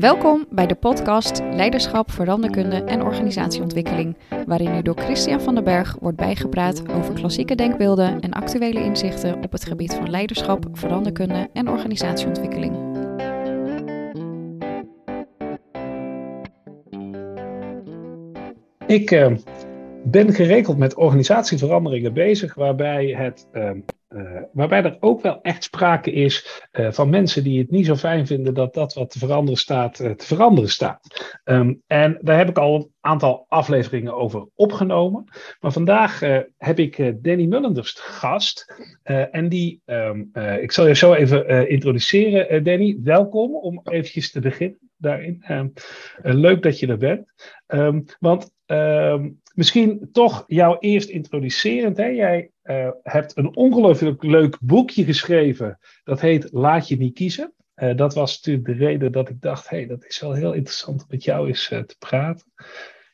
Welkom bij de podcast Leiderschap, Veranderkunde en Organisatieontwikkeling, waarin u door Christian van den Berg wordt bijgepraat over klassieke denkbeelden en actuele inzichten op het gebied van leiderschap, veranderkunde en organisatieontwikkeling. Ik uh, ben geregeld met organisatieveranderingen bezig, waarbij het uh, uh, waarbij er ook wel echt sprake is uh, van mensen die het niet zo fijn vinden dat dat wat te veranderen staat, uh, te veranderen staat. Um, en daar heb ik al een aantal afleveringen over opgenomen. Maar vandaag heb ik Danny Mullenders te gast. en die, um, ik zal je zo even introduceren, Danny. Welkom om eventjes te beginnen daarin. Um, leuk dat je er bent. want misschien toch jou eerst introducerend. Hè? Jij uh, hebt een ongelooflijk leuk boekje geschreven. Dat heet Laat je niet kiezen. Uh, dat was natuurlijk de reden dat ik dacht: hé, hey, dat is wel heel interessant om met jou eens uh, te praten.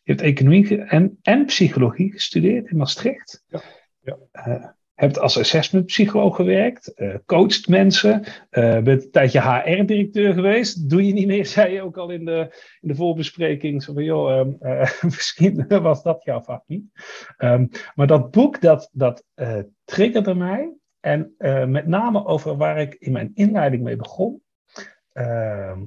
Je hebt economie en, en psychologie gestudeerd in Maastricht. Ja. ja hebt als assessment psycholoog gewerkt, uh, coacht mensen, uh, bent een tijdje HR-directeur geweest. Doe je niet meer, zei je ook al in de, in de voorbespreking. Zo van, joh, um, uh, misschien was dat jouw vak niet. Um, maar dat boek, dat, dat triggerde mij. En met name over waar ik in mijn inleiding mee begon. Ehm,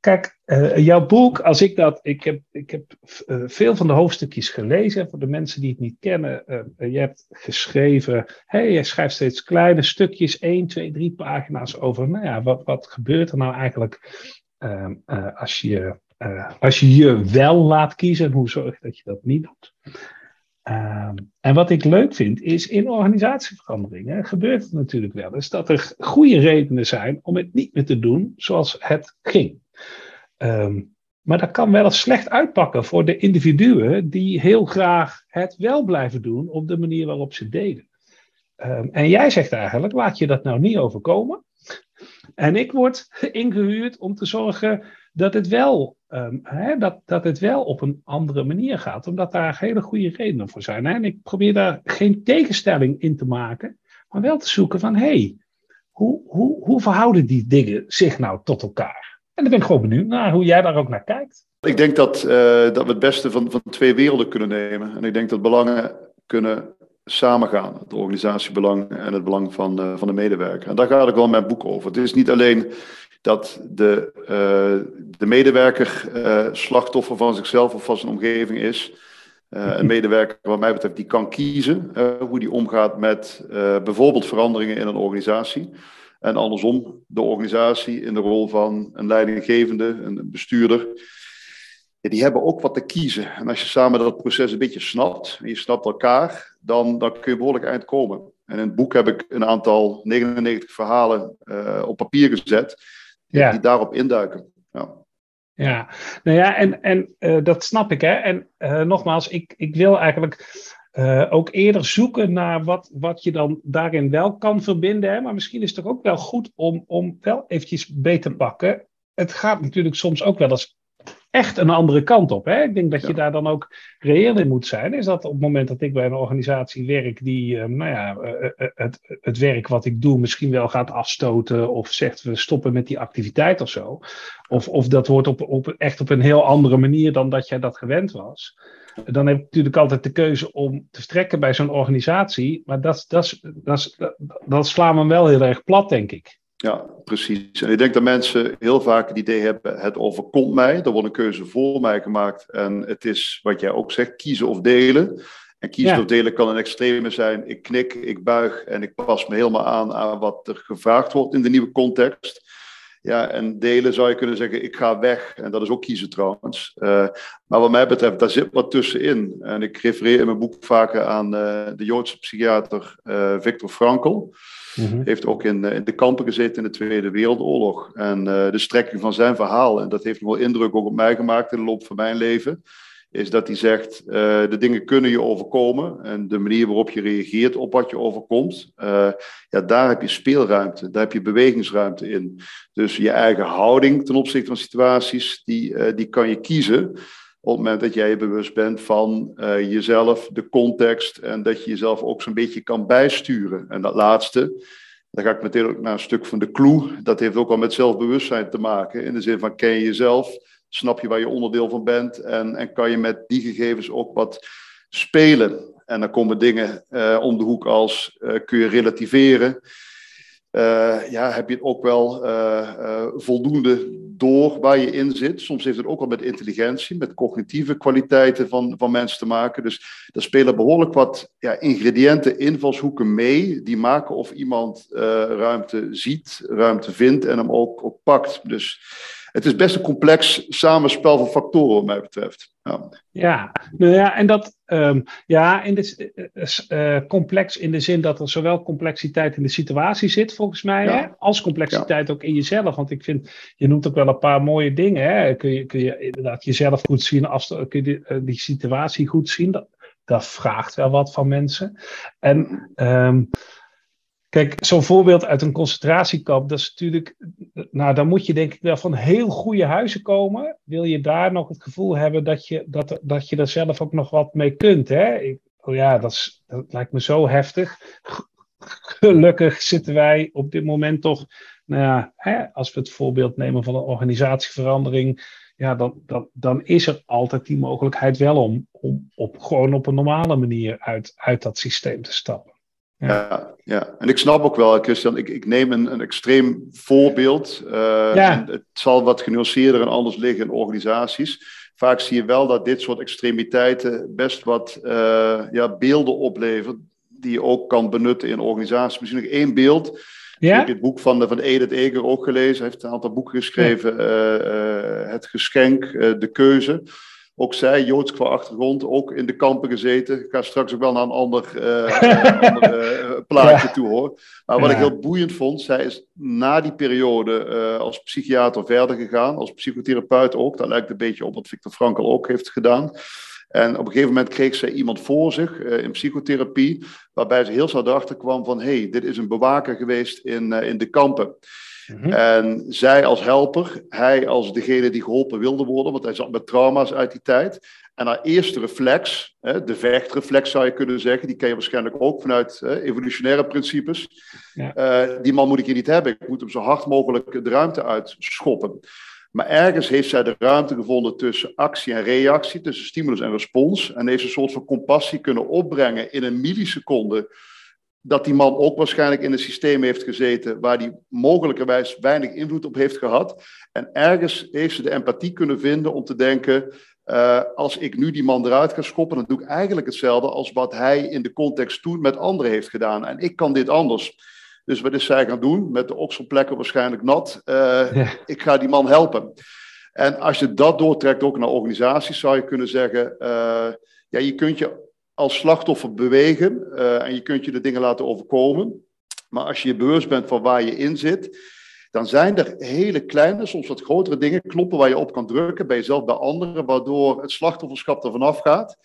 Kijk, uh, jouw boek, als ik dat. Ik heb, ik heb uh, veel van de hoofdstukjes gelezen. Voor de mensen die het niet kennen. Uh, je hebt geschreven. Hey, je schrijft steeds kleine stukjes, 1, 2, 3 pagina's over. Nou ja, wat, wat gebeurt er nou eigenlijk ehm, als, je, als je je wel laat kiezen? En hoe zorg je dat je dat niet doet? Um, en wat ik leuk vind, is in organisatieveranderingen gebeurt het natuurlijk wel eens dat er goede redenen zijn om het niet meer te doen zoals het ging. Um, maar dat kan wel eens slecht uitpakken voor de individuen die heel graag het wel blijven doen op de manier waarop ze deden. Um, en jij zegt eigenlijk, laat je dat nou niet overkomen. En ik word ingehuurd om te zorgen dat het wel, um, hè, dat, dat het wel op een andere manier gaat, omdat daar hele goede redenen voor zijn. En ik probeer daar geen tegenstelling in te maken, maar wel te zoeken van, hé, hey, hoe, hoe, hoe verhouden die dingen zich nou tot elkaar? En dan ben ik gewoon benieuwd naar hoe jij daar ook naar kijkt. Ik denk dat, uh, dat we het beste van, van twee werelden kunnen nemen. En ik denk dat belangen kunnen samengaan. Het organisatiebelang en het belang van, uh, van de medewerker. En daar gaat ik wel mijn boek over. Het is niet alleen dat de, uh, de medewerker slachtoffer van zichzelf of van zijn omgeving is. een medewerker, wat mij betreft, die kan kiezen hoe die omgaat met bijvoorbeeld veranderingen in een organisatie. En andersom, de organisatie in de rol van een leidinggevende, een bestuurder, ja, die hebben ook wat te kiezen. En als je samen dat proces een beetje snapt, en je snapt elkaar, dan, dan kun je behoorlijk eind komen. En in het boek heb ik een aantal 99 verhalen uh, op papier gezet, die, ja. die daarop induiken. Ja. Ja, nou ja, en, en uh, dat snap ik. Hè? En uh, nogmaals, ik, ik wil eigenlijk uh, ook eerder zoeken naar wat, wat je dan daarin wel kan verbinden. Hè? Maar misschien is het toch ook wel goed om, om wel eventjes beter te pakken. Het gaat natuurlijk soms ook wel eens echt een andere kant op. Hè? Ik denk dat je daar dan ook reëel in moet zijn. Is dat op het moment dat ik bij een organisatie werk die, uh, nou ja, uh, het, het werk wat ik doe misschien wel gaat afstoten of zegt we stoppen met die activiteit of zo. Of, of dat wordt op, op, echt op een heel andere manier dan dat jij dat gewend was dan heb ik natuurlijk altijd de keuze om te vertrekken bij zo'n organisatie. Maar dat, dat, dat, dat slaan we wel heel erg plat, denk ik. Ja, precies. En ik denk dat mensen heel vaak het idee hebben: het overkomt mij, er wordt een keuze voor mij gemaakt. En het is wat jij ook zegt: kiezen of delen. En kiezen ja. of delen kan een extreme zijn. Ik knik, ik buig en ik pas me helemaal aan aan wat er gevraagd wordt in de nieuwe context. Ja, en delen zou je kunnen zeggen, ik ga weg. En dat is ook kiezen trouwens. Uh, maar wat mij betreft, daar zit wat tussenin. En ik refereer in mijn boek vaker aan uh, de Joodse psychiater uh, Viktor Frankl. Mm-hmm. Heeft ook in, in de kampen gezeten in de Tweede Wereldoorlog. En de strekking van zijn verhaal, en dat heeft nog wel indruk ook op mij gemaakt in de loop van mijn leven is dat hij zegt, uh, de dingen kunnen je overkomen en de manier waarop je reageert op wat je overkomt, ja, daar heb je speelruimte, daar heb je bewegingsruimte in. Dus je eigen houding ten opzichte van situaties, die, die kan je kiezen op het moment dat jij je bewust bent van jezelf, de context en dat je jezelf ook zo'n beetje kan bijsturen. En dat laatste, Dan ga ik meteen ook naar een stuk van de clue. Dat heeft ook wel met zelfbewustzijn te maken. In de zin van ken je jezelf, snap je waar je onderdeel van bent en, en kan je met die gegevens ook wat spelen. En dan komen dingen uh, om de hoek als uh, kun je relativeren. Uh, ja, heb je het ook wel voldoende door waar je in zit. Soms heeft het ook wel met intelligentie, met cognitieve kwaliteiten van, van mensen te maken. Dus er spelen behoorlijk wat ja, ingrediënten, invalshoeken mee, die maken of iemand ruimte ziet, ruimte vindt en hem ook, ook pakt. Dus het is best een complex samenspel van factoren, wat mij betreft. Ja, ja, nou ja en dat um, ja, in de, uh, complex in de zin dat er zowel complexiteit in de situatie zit, volgens mij, hè, als complexiteit ook in jezelf. Want ik vind, je noemt ook wel een paar mooie dingen. Hè. Kun, je, kun je inderdaad jezelf goed zien, als, kun je die, die situatie goed zien? Dat, dat vraagt wel wat van mensen. En. Um, Kijk, zo'n voorbeeld uit een concentratiekamp, dat is natuurlijk, nou dan moet je denk ik wel van heel goede huizen komen. Wil je daar nog het gevoel hebben dat je, dat, dat je er zelf ook nog wat mee kunt. Hè? Ik, oh ja, dat, lijkt me zo heftig. Gelukkig zitten wij op dit moment toch, nou ja, hè, als we het voorbeeld nemen van een organisatieverandering, ja, dan, dan, dan is er altijd die mogelijkheid wel om, om op, gewoon op een normale manier uit, uit dat systeem te stappen. Ja. ja, en ik snap ook wel, Christian, ik, ik neem een, een extreem voorbeeld. Uh, ja. het zal wat genuanceerder en anders liggen in organisaties. Vaak zie je wel dat dit soort extremiteiten best wat uh, ja, beelden opleveren, die je ook kan benutten in organisaties. Misschien nog één beeld. Ja? Ik heb het boek van, van Edith Eger ook gelezen. Hij heeft een aantal boeken geschreven. Uh, het geschenk, De keuze ook zij, Joods qua achtergrond, ook in de kampen gezeten. Ik ga straks ook wel naar een ander, uh, ander uh, plaatje toe hoor. Maar wat ik heel boeiend vond, zij is na die periode uh, als psychiater verder gegaan, als psychotherapeut ook. Dat lijkt een beetje op wat Victor Frankl ook heeft gedaan. En op een gegeven moment kreeg zij iemand voor zich in psychotherapie, waarbij ze heel snel erachter kwam van, hé, hey, dit is een bewaker geweest in, in de kampen. Mhm. En zij als helper, hij als degene die geholpen wilde worden, want hij zat met trauma's uit die tijd. En haar eerste reflex, de vechtreflex zou je kunnen zeggen, die ken je waarschijnlijk ook vanuit evolutionaire principes. Ja. Uh, die man moet ik hier niet hebben, ik moet hem zo hard mogelijk de ruimte uitschoppen. Maar ergens heeft zij de ruimte gevonden tussen actie en reactie, tussen stimulus en respons. En heeft een soort van compassie kunnen opbrengen in een milliseconde dat die man ook waarschijnlijk in een systeem heeft gezeten waar hij mogelijkerwijs weinig invloed op heeft gehad. En ergens heeft ze de empathie kunnen vinden om te denken, uh, als ik nu die man eruit ga schoppen, dan doe ik eigenlijk hetzelfde als wat hij in de context toen met anderen heeft gedaan. En ik kan dit anders. Dus wat is zij gaan doen? Met de okselplekken waarschijnlijk nat. Uh, Ik ga die man helpen. En als je dat doortrekt ook naar organisaties, zou je kunnen zeggen, uh, ja, je kunt je als slachtoffer bewegen uh, en je kunt je de dingen laten overkomen. Maar als je je bewust bent van waar je in zit, dan zijn er hele kleine, soms wat grotere dingen, knoppen waar je op kan drukken, bij jezelf, bij anderen, waardoor het slachtofferschap er vanaf gaat.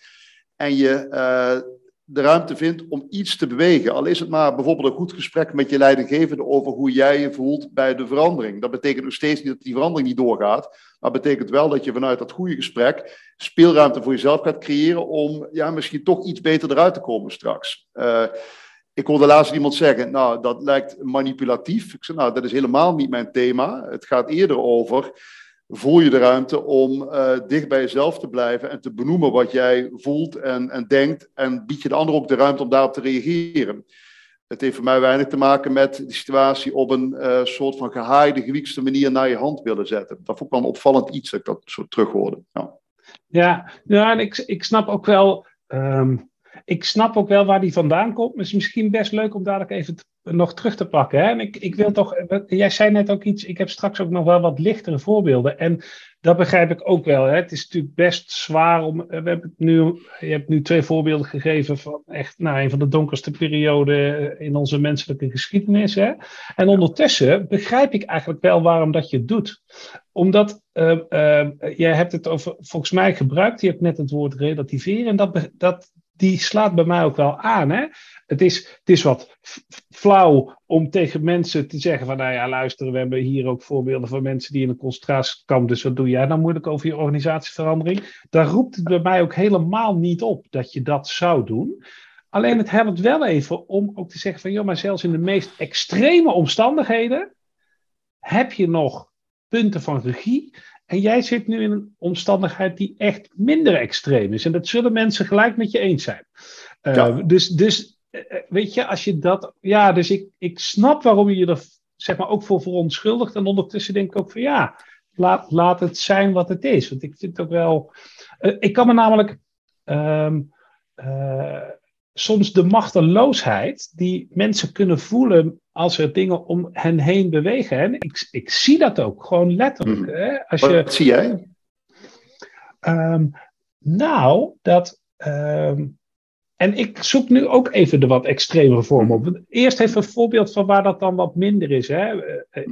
En je uh, de ruimte vindt om iets te bewegen. Al is het maar bijvoorbeeld een goed gesprek met je leidinggevende over hoe jij je voelt bij de verandering. Dat betekent nog steeds niet dat die verandering niet doorgaat, maar betekent wel dat je vanuit dat goede gesprek speelruimte voor jezelf gaat creëren om ja, misschien toch iets beter eruit te komen straks. Uh, ik hoorde laatst iemand zeggen, nou, dat lijkt manipulatief. Ik zei, nou, dat is helemaal niet mijn thema. Het gaat eerder over voel je de ruimte om uh, dicht bij jezelf te blijven en te benoemen wat jij voelt en, en denkt. En bied je de ander ook de ruimte om daarop te reageren. Het heeft voor mij weinig te maken met de situatie op een uh, soort van gehaaide, gewiekste manier naar je hand willen zetten. Dat vond ik wel een opvallend iets dat ik dat zo terug hoorde. Ja, ja, en ik, ik snap ook wel. Um, ik snap ook wel waar die vandaan komt. Maar het is misschien best leuk om dadelijk even nog terug te pakken. Hè? En ik, ik wil toch, jij zei net ook iets, ik heb straks ook nog wel wat lichtere voorbeelden. En dat begrijp ik ook wel. Hè? Het is natuurlijk best zwaar om. We hebben nu, je hebt nu twee voorbeelden gegeven van echt nou, een van de donkerste perioden in onze menselijke geschiedenis. Hè? En ondertussen begrijp ik eigenlijk wel waarom dat je het doet. Omdat jij hebt het over, volgens mij gebruikt, je hebt net het woord relativeren. En dat, dat, die slaat bij mij ook wel aan. Hè? Het, is, het is wat flauw om tegen mensen te zeggen van, nou ja, luister, we hebben hier ook voorbeelden van mensen die in een concentratiekamp, dus wat doe jij nou moeilijk over je organisatieverandering? Daar roept het bij mij ook helemaal niet op dat je dat zou doen. Alleen het helpt wel even om ook te zeggen van, joh, maar zelfs in de meest extreme omstandigheden heb je nog punten van regie. En jij zit nu in een omstandigheid die echt minder extreem is. En dat zullen mensen gelijk met je eens zijn. Uh, Dus, dus uh, weet je, als je dat. Ja, dus ik, ik snap waarom je je er zeg maar ook voor verontschuldigt. En ondertussen denk ik ook van ja, laat, laat het zijn wat het is. Want ik vind het ook wel. Uh, ik kan me namelijk. Um, soms de machteloosheid die mensen kunnen voelen als er dingen om hen heen bewegen. En ik, ik zie dat ook, gewoon letterlijk. Hmm. Hè? Als Wat je, zie jij? Um, nou, dat. Um, en ik zoek nu ook even de wat extremere vorm op. Eerst even een voorbeeld van waar dat dan wat minder is. Hè.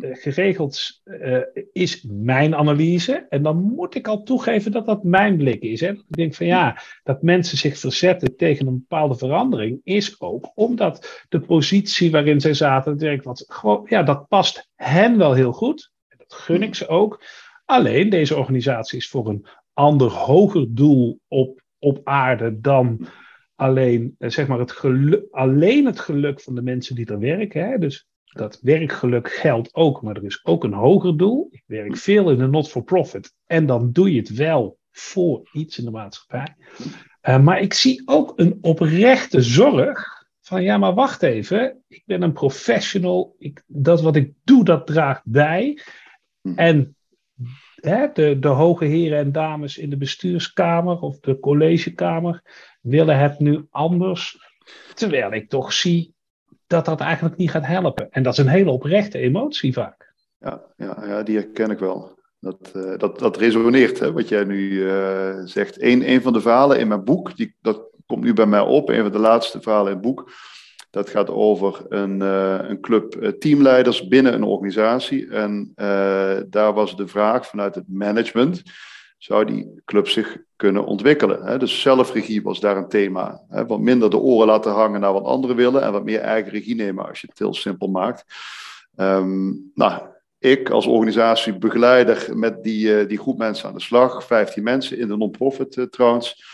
Geregeld uh, is mijn analyse. En dan moet ik al toegeven dat dat mijn blik is. Hè. Ik denk van ja, dat mensen zich verzetten tegen een bepaalde verandering, is ook omdat de positie waarin zij zaten, denk wat, gewoon, ja, dat past hen wel heel goed. Dat gun ik ze ook. Alleen deze organisatie is voor een ander hoger doel op, op aarde dan alleen, zeg maar het geluk, alleen het geluk van de mensen die er werken. Hè? Dus dat werkgeluk geldt ook, maar er is ook een hoger doel. Ik werk veel in de not-for-profit en dan doe je het wel voor iets in de maatschappij. Uh, maar ik zie ook een oprechte zorg van ja, maar wacht even, ik ben een professional, ik, dat wat ik doe, dat draagt bij. En de, de hoge heren en dames in de bestuurskamer of de collegekamer willen het nu anders. Terwijl ik toch zie dat dat eigenlijk niet gaat helpen. En dat is een hele oprechte emotie vaak. Ja, ja, ja die herken ik wel. Dat, uh, dat, dat resoneert, hè, wat jij nu uh, zegt. Een, een van de verhalen in mijn boek, die, dat komt nu bij mij op, een van de laatste verhalen in het boek. Dat gaat over een, uh, een club teamleiders binnen een organisatie. En daar was de vraag vanuit het management zou die club zich kunnen ontwikkelen. Hè? Dus zelfregie was daar een thema. Hè? Wat minder de oren laten hangen naar wat anderen willen en wat meer eigen regie nemen als je het heel simpel maakt. Um, nou, ik als organisatiebegeleider met die, uh, die groep mensen aan de slag, 15 mensen in de non-profit trouwens.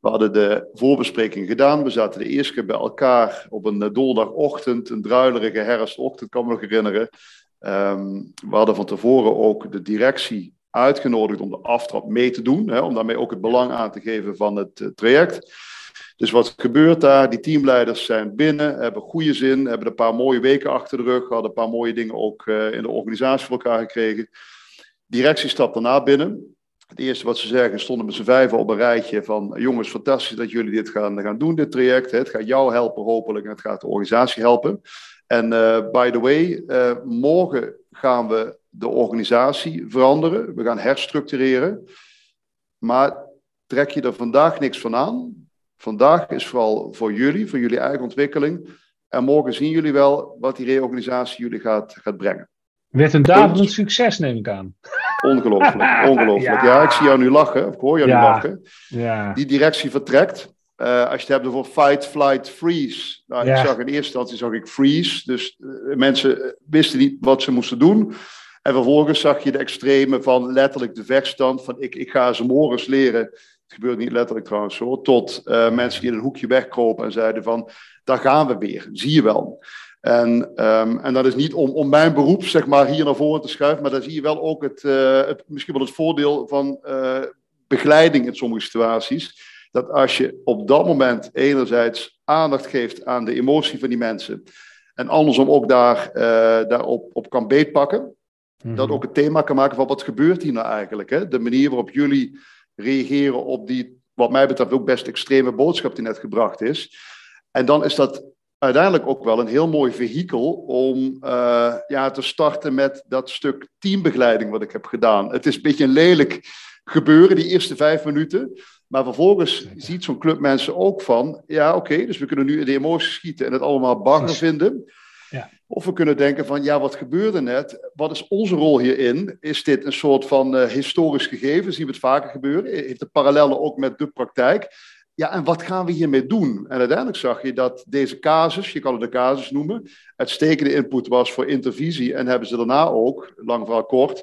We hadden de voorbespreking gedaan. We zaten de eerste keer bij elkaar op een uh, donderdagochtend, een druilerige herfstochtend, kan me nog herinneren. Um, we hadden van tevoren ook de directie uitgenodigd om de aftrap mee te doen, hè, om daarmee ook het belang aan te geven van het uh, traject. Dus wat gebeurt daar? Die teamleiders zijn binnen, hebben goede zin, hebben een paar mooie weken achter de rug, hadden een paar mooie dingen ook uh, in de organisatie voor elkaar gekregen. Directie stapt daarna binnen. Het eerste wat ze zeggen, stonden met z'n vijven op een rijtje van jongens, fantastisch dat jullie dit gaan, gaan doen, dit traject. Het gaat jou helpen hopelijk en het gaat de organisatie helpen. En uh, by the way, morgen gaan we de organisatie veranderen. We gaan herstructureren. Maar trek je er vandaag niks van aan. Vandaag is vooral voor jullie, voor jullie eigen ontwikkeling. En morgen zien jullie wel wat die reorganisatie jullie gaat, gaat brengen. Werd een daverend succes, neem ik aan. Ongelooflijk, ongelooflijk. ja. ik zie jou nu lachen, of ik hoor jou nu lachen. Ja. Die directie vertrekt. Uh, als je het hebt over fight, flight, freeze. Nou. Ik zag in eerste instantie zag ik freeze. Dus uh, mensen wisten niet wat ze moesten doen. En vervolgens zag je de extreme van letterlijk de vechtstand. Van ik, ik ga ze morgens leren. Het gebeurt niet letterlijk trouwens hoor. Tot uh, mensen die in een hoekje wegkropen en zeiden van daar gaan we weer. Zie je wel. En, um, en dat is niet om, om mijn beroep zeg maar, hier naar voren te schuiven. Maar daar zie je wel ook het, uh, het misschien wel het voordeel van uh, begeleiding in sommige situaties. Dat als je op dat moment enerzijds aandacht geeft aan de emotie van die mensen. En andersom ook daar, daarop op kan beetpakken. Dat ook het thema kan maken van wat gebeurt hier nou eigenlijk. Hè? De manier waarop jullie reageren op die, wat mij betreft, ook best extreme boodschap die net gebracht is. En dan is dat uiteindelijk ook wel een heel mooi vehikel om uh, ja, te starten met dat stuk teambegeleiding wat ik heb gedaan. Het is een beetje een lelijk gebeuren, die eerste vijf minuten. Maar vervolgens ziet zo'n club mensen ook van, ja oké, okay, dus we kunnen nu in de emoties schieten en het allemaal bagger vinden. Ja. Of we kunnen denken van, ja, wat gebeurde net? Wat is onze rol hierin? Is dit een soort van uh, historisch gegeven? Zien we het vaker gebeuren? Heeft het parallellen ook met de praktijk? Ja, en wat gaan we hiermee doen? En uiteindelijk zag je dat deze casus, je kan het een casus noemen, uitstekende input was voor intervisie. En hebben ze daarna ook, lang verhaal kort,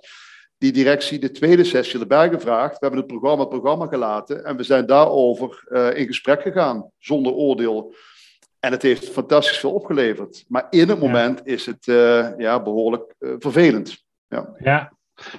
die directie de tweede sessie erbij gevraagd. We hebben het programma het programma gelaten en we zijn daarover uh, in gesprek gegaan, zonder oordeel. En het heeft fantastisch veel opgeleverd. Maar in het moment is het ja, behoorlijk vervelend. Ja. ja,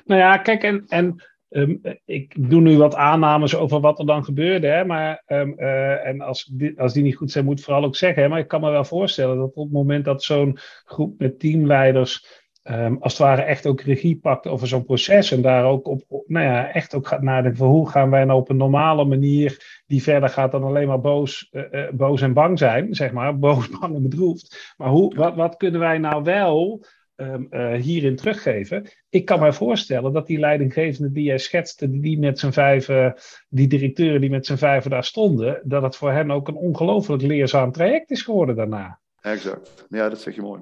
nou ja, kijk, en, en Ehm, ik doe nu wat aannames over wat er dan gebeurde. Hè, maar, um, uh, en als die, als die niet goed zijn, moet ik vooral ook zeggen. Hè, maar ik kan me wel voorstellen dat op het moment dat zo'n groep met teamleiders. Um, als het ware echt ook regie pakt over zo'n proces. En daar ook op, nou ja, echt ook gaat nadenken van hoe gaan wij nou op een normale manier. die verder gaat dan alleen maar boos, uh, uh, boos en bang zijn, zeg maar. Boos, bang en bedroefd. Maar hoe, wat, wat kunnen wij nou wel um, uh, hierin teruggeven. Ik kan mij voorstellen dat die leidinggevende die jij schetste, die met zijn vijven, die directeuren die met zijn vijven daar stonden, dat het voor hen ook een ongelooflijk leerzaam traject is geworden daarna. Exact. Ja, dat zeg je mooi.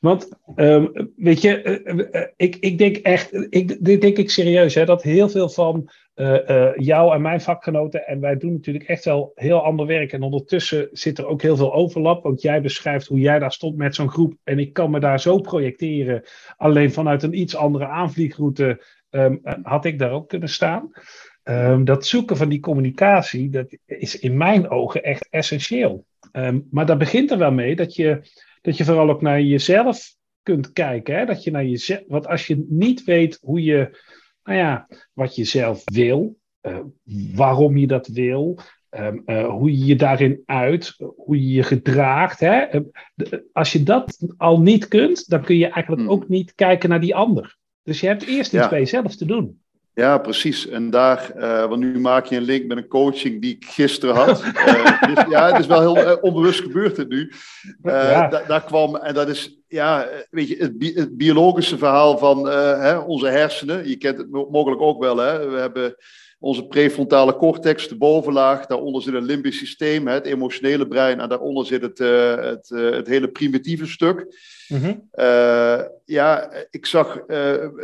Want, um, weet je, uh, uh, ik, ik denk echt, ik, dit denk ik serieus, hè, dat heel veel van uh, jou en mijn vakgenoten, en wij doen natuurlijk echt wel heel ander werk. En ondertussen zit er ook heel veel overlap, want jij beschrijft hoe jij daar stond met zo'n groep. En ik kan me daar zo projecteren, alleen vanuit een iets andere aanvliegroute um, had ik daar ook kunnen staan. Um, dat zoeken van die communicatie, dat is in mijn ogen echt essentieel. Um, maar dat begint er wel mee dat je dat je vooral ook naar jezelf kunt kijken. Hè? Dat je naar jezelf, want als je niet weet hoe je, nou ja, wat je zelf wil, uh, waarom je dat wil, um, uh, hoe je je daarin uit, hoe je je gedraagt. Hè? Uh, als je dat al niet kunt, dan kun je eigenlijk hmm. ook niet kijken naar die ander. Dus je hebt eerst iets ja. bij jezelf te doen. Ja, precies. En daar, uh, want nu maak je een link met een coaching die ik gisteren had. Uh, dus, ja, het is wel heel uh, onbewust gebeurd het nu. Ja. Da daar kwam, en dat is, ja, weet je, het, bi het biologische verhaal van hè, onze hersenen. Je kent het mogelijk ook wel, hè. We hebben onze prefrontale cortex, de bovenlaag. Daaronder zit een limbisch systeem, het emotionele brein. En daaronder zit het, het, het hele primitieve stuk. -hmm. uh, ja, ik zag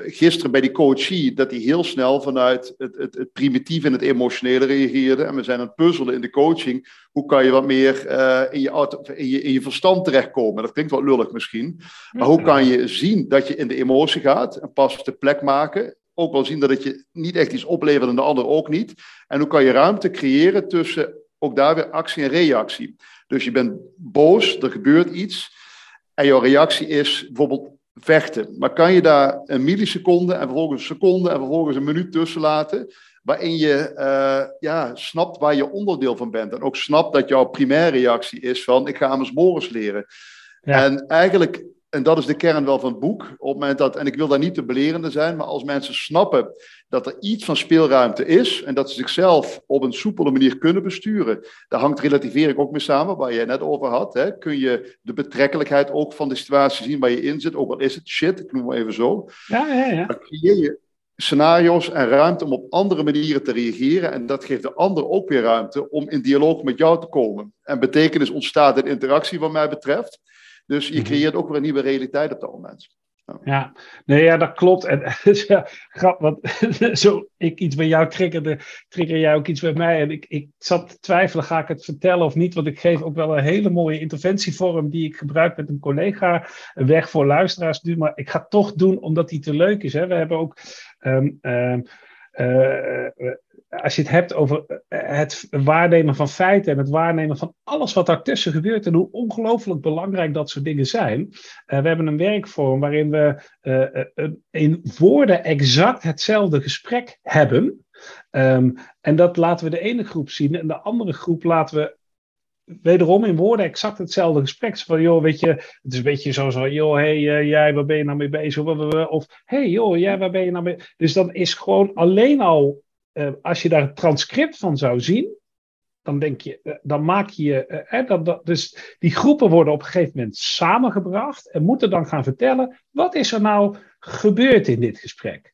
gisteren bij die coachie dat hij heel snel vanuit het, het, primitieve en het emotionele reageerde. En we zijn aan het puzzelen in de coaching. Hoe kan je wat meer in, je in, je, in je verstand terechtkomen? Dat klinkt wat lullig misschien. Maar hoe kan je zien dat je in de emotie gaat en pas de plek maken ook wel zien dat het je niet echt iets oplevert en de ander ook niet. En hoe kan je ruimte creëren tussen ook daar weer actie en reactie. Dus je bent boos, er gebeurt iets en jouw reactie is bijvoorbeeld vechten. Maar kan je daar een milliseconde en vervolgens een seconde en vervolgens een minuut tussen laten, waarin je uh, ja, snapt waar je onderdeel van bent en ook snapt dat jouw primaire reactie is van ik ga Amos Morris leren. Ja. En eigenlijk en dat is de kern wel van het boek. Op het moment dat, en ik wil daar niet te belerende zijn, maar als mensen snappen dat er iets van speelruimte is en dat ze zichzelf op een soepele manier kunnen besturen, daar hangt relativering ook mee samen, waar jij net over had. Hè. Kun je de betrekkelijkheid ook van de situatie zien waar je in zit, ook al is het shit, ik noem het even zo. Ja, ja, ja. Dan creëer je scenario's en ruimte om op andere manieren te reageren. En dat geeft de ander ook weer ruimte om in dialoog met jou te komen. En betekenis ontstaat in interactie, wat mij betreft. Dus je mhm. creëert ook weer een nieuwe realiteit op dat moment. Ja, ja. nee, ja, dat klopt. En ja, grap, want zo ik iets bij jou triggerde, trigger jij ook iets bij mij. En ik, ik zat te twijfelen, ga ik het vertellen of niet? Want ik geef ook wel een hele mooie interventievorm die ik gebruik met een collega. Een weg voor luisteraars nu, maar ik ga het toch doen omdat die te leuk is. Hè? We hebben ook um, um, uh, als je het hebt over eh, het waarnemen van feiten en het waarnemen van alles wat daartussen gebeurt en hoe ongelooflijk belangrijk dat soort dingen zijn. Uh, we hebben een werkvorm waarin we uh, in woorden exact hetzelfde gesprek hebben. Um, en dat laten we de ene groep zien en de andere groep laten we wederom in woorden exact hetzelfde gesprek. Van, joh, weet je, het is een beetje zo, zo joh, hey, jij, waar ben je nou mee bezig? Of, hey, joh, jij, waar ben je nou mee Dus dan is gewoon alleen al uh, als je daar het transcript van zou zien, dan denk je, uh, dan maak je, uh, dat, dat, dus die groepen worden op een gegeven moment samengebracht en moeten dan gaan vertellen, wat is er nou gebeurd in dit gesprek?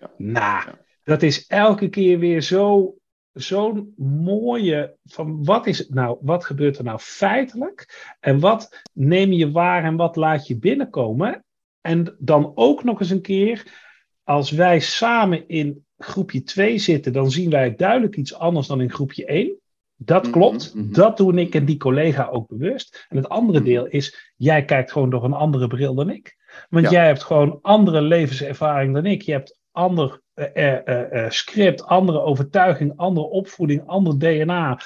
Ja. Nou, dat is elke keer weer zo, zo'n mooie, van wat is het nou, wat gebeurt er nou feitelijk en wat neem je waar en wat laat je binnenkomen? En dan ook nog eens een keer, als wij samen in groepje 2 zitten, dan zien wij duidelijk iets anders dan in groepje 1. Dat mhm, klopt. Mm -hmm. Dat doe ik en die collega ook bewust. En het andere mhm. deel is, jij kijkt gewoon door een andere bril dan ik. Want ja. jij hebt gewoon andere levenservaring dan ik. Je hebt ander uh, uh, uh, script, andere overtuiging, andere opvoeding, ander DNA.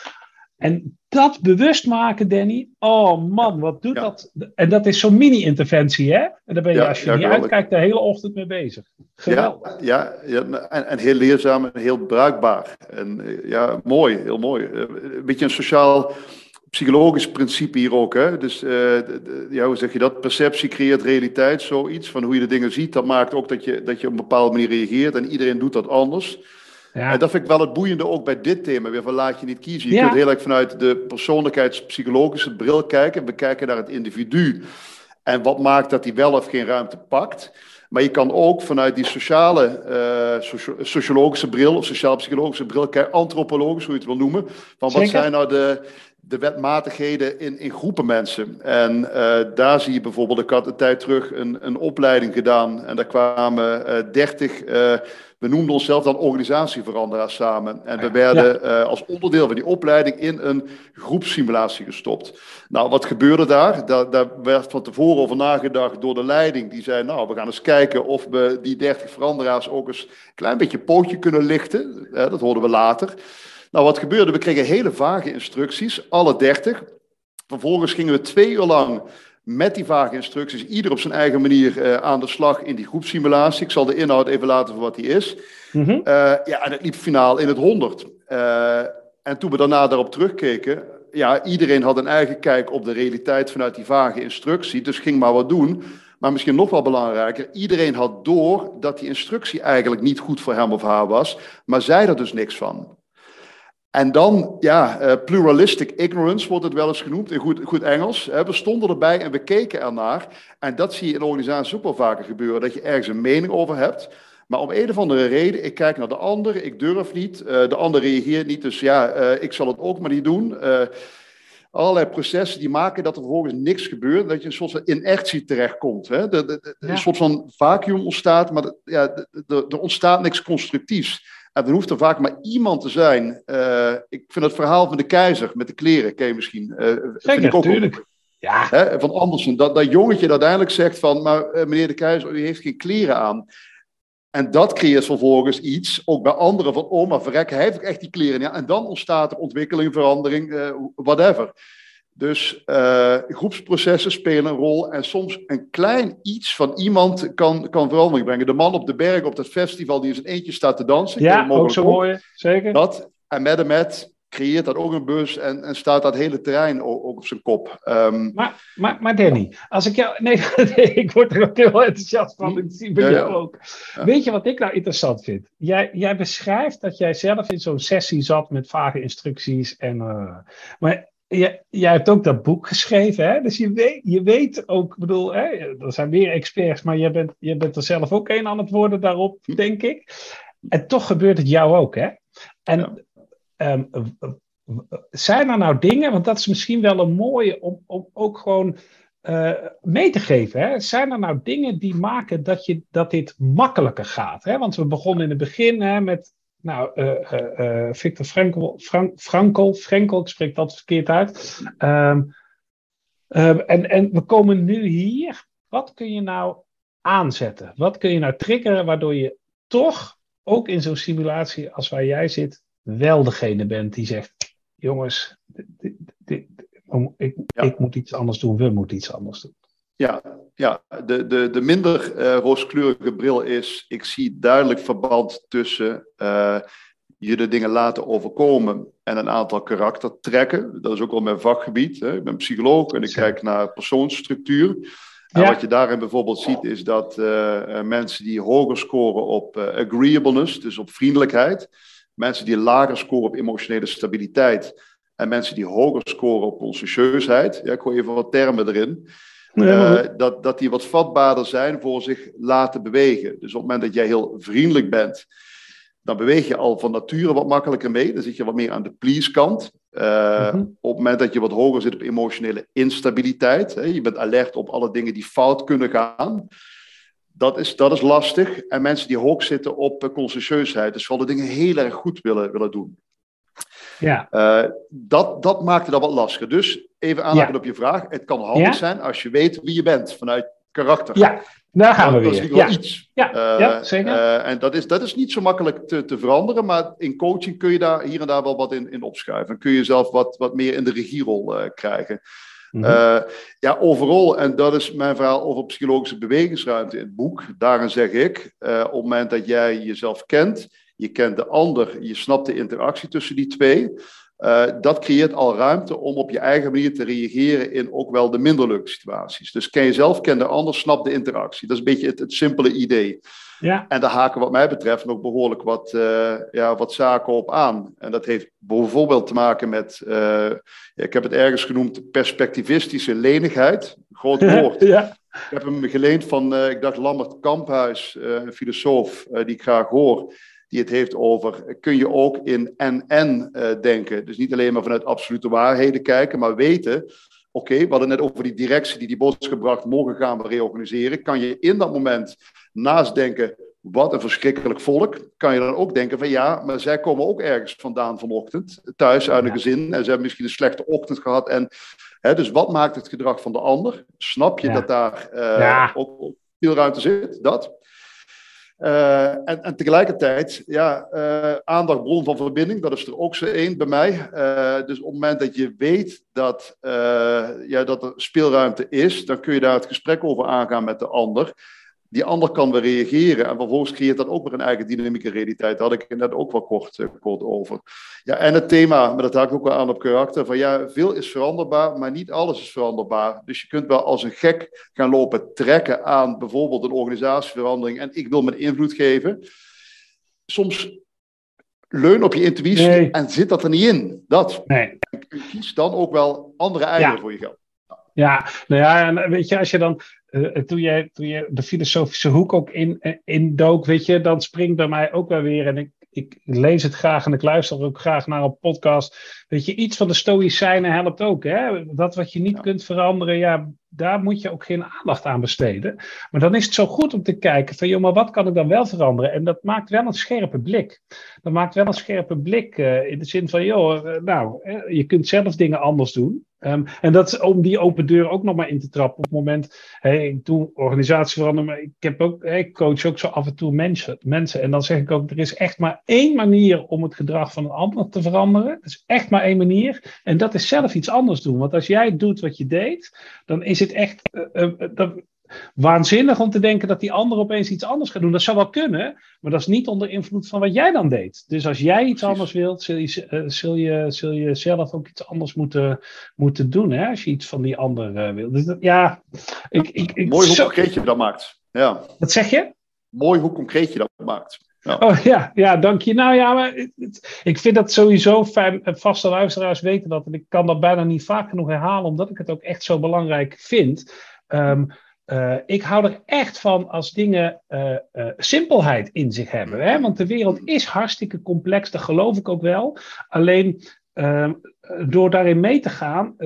En dat bewust maken, Danny, oh man, wat doet dat? En dat is zo'n mini-interventie, hè? En daar ben je, als je niet uitkijkt, de hele ochtend mee bezig. Geweldig. Ja, ja, en, en, heel leerzaam en heel bruikbaar. En ja, mooi, heel mooi. Een beetje een sociaal psychologisch principe hier ook. Hè? Dus uh, ja, hoe zeg je dat? Perceptie creëert realiteit, zoiets. Van hoe je de dingen ziet, dat maakt ook dat je, dat je op een bepaalde manier reageert. En iedereen doet dat anders. Ja. En dat vind ik wel het boeiende ook bij dit thema. Weer van laat je niet kiezen. Je kunt heel erg vanuit de persoonlijkheidspsychologische bril kijken. We kijken naar het individu. En wat maakt dat hij wel of geen ruimte pakt. Maar je kan ook vanuit die sociale, uh, sociologische bril of sociaal-psychologische bril kijken, antropologisch, hoe je het wil noemen. Van wat zijn nou de, de wetmatigheden in, in groepen mensen. En uh, daar zie je bijvoorbeeld, ik had een tijd terug een, een opleiding gedaan en daar kwamen uh, 30, uh, we noemden onszelf dan organisatieveranderaars samen. En we werden ja. uh, als onderdeel van die opleiding in een groepssimulatie gestopt. Nou, wat gebeurde daar? daar? Daar werd van tevoren over nagedacht door de leiding. Die zei, nou, we gaan eens kijken of we die 30 veranderaars ook eens een klein beetje pootje kunnen lichten. dat hoorden we later. Nou, wat gebeurde? We kregen hele vage instructies, alle dertig. Vervolgens gingen we twee uur lang met die vage instructies, ieder op zijn eigen manier uh, aan de slag in die groepsimulatie. Ik zal de inhoud even laten voor wat die is. Mm -hmm. uh, ja, en het liep finaal in het honderd. Uh, en toen we daarna daarop terugkeken, ja, iedereen had een eigen kijk op de realiteit vanuit die vage instructie, dus ging maar wat doen. Maar misschien nog wel belangrijker, iedereen had door dat die instructie eigenlijk niet goed voor hem of haar was, maar zei er dus niks van. En dan, ja, uh, pluralistic ignorance wordt het wel eens genoemd in goed, goed Engels. we stonden erbij en we keken ernaar. En dat zie je in organisaties ook wel vaker gebeuren, dat je ergens een mening over hebt. Maar om een of andere reden, ik kijk naar de ander, ik durf niet, uh, de ander reageert niet, dus ja, uh, ik zal het ook maar niet doen. allerlei processen die maken dat er vervolgens niks gebeurt, dat je een soort van inertie terechtkomt. Hè? De, de, de, ja. Een soort van vacuüm ontstaat, maar ja, er ontstaat niks constructiefs. En er hoeft er vaak maar iemand te zijn. Uh, ik vind het verhaal van de keizer met de kleren, ken je misschien. Uh, Zeker, ik ook natuurlijk. Ja. Hè, van Andersen, dat, dat jongetje dat uiteindelijk zegt van, maar uh, meneer de keizer, u heeft geen kleren aan. En dat creëert vervolgens iets, ook bij anderen, van oh, maar verrek, hij heeft echt die kleren. Ja, en dan ontstaat er ontwikkeling, verandering, whatever. Dus uh, groepsprocessen spelen een rol en soms een klein iets van iemand kan, kan verandering brengen. De man op de berg op dat festival die in zijn eentje staat te dansen. Ja, ook zo mooi, zeker. Dat, en met en met creëert dat ook een bus en, en staat dat hele terrein ook, ook op zijn kop. Um, maar, maar, maar Danny, als ik jou... Nee, nee ik word er ook heel enthousiast van. Ik zie bij ja, jou ook. Ja. Weet je wat ik nou interessant vind? Jij, jij beschrijft dat jij zelf in zo'n sessie zat met vage instructies. En, uh, maar jij, jij hebt ook dat boek geschreven, hè? dus je weet, je weet ook, ik bedoel, hè, er zijn meer experts, maar je bent, je bent er zelf ook een aan het worden daarop, hm. denk ik. En toch gebeurt het jou ook, hè? En ja. um, zijn er nou dingen, want dat is misschien wel een mooie om, om ook gewoon uh, mee te geven. Hè? Zijn er nou dingen die maken dat, je, dat dit makkelijker gaat? Hè? Want we begonnen in het begin hè, met nou, uh, uh, Victor Frankl, Frank, Frankl, Frankl, ik spreek dat verkeerd uit. Um, um, en, en we komen nu hier. Wat kun je nou aanzetten? Wat kun je nou triggeren waardoor je toch, ook in zo'n simulatie als waar jij zit, wel degene bent die zegt: jongens, dit, dit, ik, ja. ik moet iets anders doen, we moeten iets anders doen. Ja, ja de, de, de minder uh, rooskleurige bril is, ik zie duidelijk verband tussen uh, je de dingen laten overkomen en een aantal karaktertrekken. Dat is ook wel mijn vakgebied. Hè. Ik ben psycholoog en ik kijk naar persoonsstructuur. En wat je daarin bijvoorbeeld ziet, is dat uh, mensen die hoger scoren op agreeableness, dus op vriendelijkheid, mensen die lager scoren op emotionele stabiliteit, en mensen die hoger scoren op conscientieusheid, ja, ik gooi even wat termen erin, uh, dat, dat die wat vatbaarder zijn voor zich laten bewegen. Dus op het moment dat jij heel vriendelijk bent, dan beweeg je al van nature wat makkelijker mee. Dan zit je wat meer aan de please-kant. Uh, mm-hmm. Op het moment dat je wat hoger zit op emotionele instabiliteit, hè, je bent alert op alle dingen die fout kunnen gaan. Dat is, dat is lastig. En mensen die hoog zitten op uh, conscientieusheid, dus vooral de dingen heel erg goed willen, willen doen. Ja. Uh, dat, dat maakte dat wat lastiger. Dus even ja. op je vraag. Het kan handig ja? zijn als je weet wie je bent vanuit karakter. Ja, daar gaan we dat weer. is Ja. iets. Ja, Eh, ja, zeker. eh, en dat is, dat is niet zo makkelijk te, te veranderen, maar in coaching kun je daar hier en daar wel wat in, in opschuiven. En kun je zelf wat, wat meer in de regierol eh, krijgen. Mhm. Eh, ja, overal, en dat is mijn verhaal over psychologische bewegingsruimte in het boek. Daarin zeg ik, eh, op het moment dat jij jezelf kent, je kent de ander, je snapt de interactie tussen die twee. eh, dat creëert al ruimte om op je eigen manier te reageren in ook wel de minder leuke situaties. Dus ken jezelf, ken de ander, snap de interactie. Dat is een beetje het, het simpele idee. ja. En daar haken wat mij betreft nog behoorlijk wat, eh, ja, wat zaken op aan. En dat heeft bijvoorbeeld te maken met, eh, ik heb het ergens genoemd, perspectivistische lenigheid. Groot woord. ja. Ik heb hem geleend van, ik dacht Lambert Kamphuis, een filosoof die ik graag hoor. Die het heeft over, kun je ook in en-en eh, denken. Dus niet alleen maar vanuit absolute waarheden kijken, maar weten, oké, we hadden net over die directie die die boodschap bracht, morgen gaan we reorganiseren. Kan je in dat moment naast denken, wat een verschrikkelijk volk, kan je dan ook denken van ja, maar zij komen ook ergens vandaan vanochtend, thuis uit een Ja. gezin, en ze hebben misschien een slechte ochtend gehad. En, hè, dus wat maakt het gedrag van de ander? Snap je Ja. dat daar eh, Ja. ook, ook veel ruimte zit? Dat. Eh, en, tegelijkertijd, ja, eh, aandacht, bron van verbinding, dat is er ook zo één bij mij. Eh, dus op het moment dat je weet dat, ja, dat er speelruimte is, dan kun je daar het gesprek over aangaan met de ander. Die ander kan weer reageren en vervolgens creëert dat ook weer een eigen dynamieke realiteit. Daar had ik net ook wel kort, eh, kort over. Ja, en het thema, maar dat haak ik ook wel aan op karakter, van ja, veel is veranderbaar, maar niet alles is veranderbaar. Dus je kunt wel als een gek gaan lopen trekken aan bijvoorbeeld een organisatieverandering en ik wil mijn invloed geven. Soms leun op je intuïtie Nee. en zit dat er niet in. Dat. Nee. Kies dan ook wel andere eieren Ja. voor je geld. Ja, nou ja, en weet je, als je dan, eh, toen, je, toen je de filosofische hoek ook in, eh, indook, weet je, dan springt bij mij ook wel weer, en ik, ik lees het graag en ik luister ook graag naar een podcast, weet je, iets van de stoïcijnen helpt ook, hè. Dat wat je niet Ja. kunt veranderen, ja, daar moet je ook geen aandacht aan besteden. Maar dan is het zo goed om te kijken van, joh, maar wat kan ik dan wel veranderen? En dat maakt wel een scherpe blik. Dat maakt wel een scherpe blik in de zin van, joh, nou, je kunt zelf dingen anders doen. Ehm, en dat is om die open deur ook nog maar in te trappen. Op het moment, hey, ik doe organisatie veranderen, maar ik, heb ook, ik coach ook zo af en toe mensen, mensen. En dan zeg ik ook, er is echt maar één manier om het gedrag van een ander te veranderen. Er is echt maar één manier. En dat is zelf iets anders doen. Want als jij doet wat je deed, dan is het echt eh, eh, dat, waanzinnig om te denken dat die ander opeens iets anders gaat doen. Dat zou wel kunnen, maar dat is niet onder invloed van wat jij dan deed. Dus als jij iets Precies. anders wilt, zul je, eh, zul, je, zul je zelf ook iets anders moeten, moeten doen. Hè? Als je iets van die ander eh, wil. Dus dat, ja, ik, ik, ik, Mooi hoe zo- concreet je dat maakt. Ja, wat zeg je? mooi hoe concreet je dat maakt. Ja. Oh ja, ja, dank je. Nou ja, maar het- ik vind dat sowieso fijn. en Vaste luisteraars weten dat. En ik kan dat bijna niet vaak genoeg herhalen, omdat ik het ook echt zo belangrijk vind. Ehm, eh, ik hou er echt van als dingen eh, eh, simpelheid in zich hebben. Hè? Want de wereld is hartstikke complex, dat geloof ik ook wel. Alleen ehm, door daarin mee te gaan,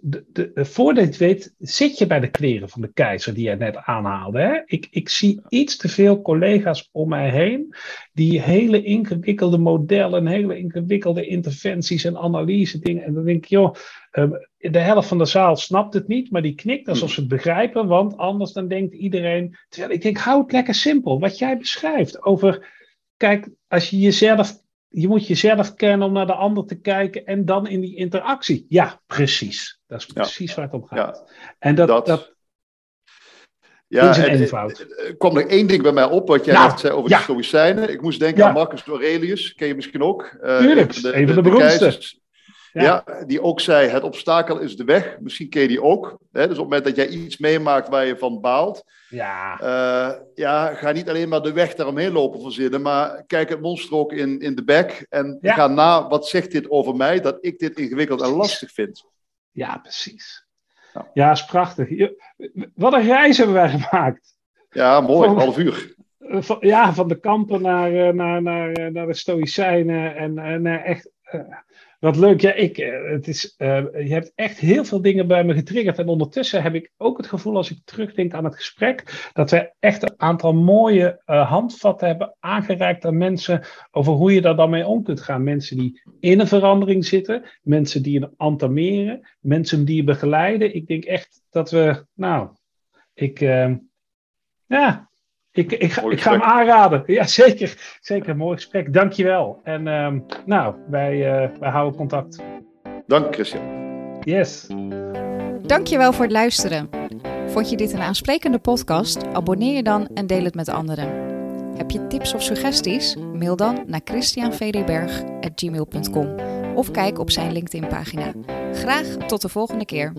de, voordat je het weet, zit je bij de kleren van de keizer die je net aanhaalde. Hè? Ik, ik zie iets te veel collega's om mij heen die hele ingewikkelde modellen, hele ingewikkelde interventies en analyse dingen. En dan denk ik, joh, ehm, de helft van de zaal snapt het niet, maar die knikt alsof ze het begrijpen, want anders dan denkt iedereen. Terwijl ik denk, hou het lekker simpel. Wat jij beschrijft over, kijk, als je jezelf je moet jezelf kennen om naar de ander te kijken en dan in die interactie. Ja, precies. Dat is precies waar het om gaat. En dat, dat, Dat- is een en, eh, eenvoud. Er kwam er één ding bij mij op, wat jij Nou, net zei over ja. de Stoïcijnen. Ik moest denken Ja. aan Marcus Aurelius, ken je misschien ook? Eh, Tuurlijk, een van de beroemdste. keizers. Ja. Ja. die ook zei, het obstakel is de weg. Misschien ken je die ook. Hè? Dus op het moment dat jij iets meemaakt waar je van baalt, ja, eh, ja, ga niet alleen maar de weg daaromheen lopen verzinnen, maar kijk het monster ook in, in de bek en Ja. ga na, wat zegt dit over mij, dat ik dit ingewikkeld en lastig vind. ja, precies. Ja. Ja, is prachtig. Je- Wat een reis hebben wij gemaakt. Ja, mooi, Van- half uur. Van, ja, van de kampen naar, eh, naar, naar, eh, naar de Stoïcijnen. En naar echt. Wat leuk. Ja, ik, eh, het is, eh, je hebt echt heel veel dingen bij me getriggerd. En ondertussen heb ik ook het gevoel, als ik terugdenk aan het gesprek, dat we echt een aantal mooie eh, handvatten hebben aangereikt aan mensen over hoe je daar dan mee om kunt gaan. Mensen die in een verandering zitten, mensen die je entameren, mensen die je begeleiden. Ik denk echt dat we, nou, ik, ja, ik, ik, ga, ik ga hem aanraden. Ja, zeker. Zeker, mooi gesprek. Dankjewel. En uh, nou, wij, uh, wij houden contact. Dank, Christian. Yes. Dankjewel voor het luisteren. Vond je dit een aansprekende podcast? Abonneer je dan en deel het met anderen. Heb je tips of suggesties? Mail dan naar christianvdberg.gmail.com of kijk op zijn LinkedIn-pagina. Graag tot de volgende keer.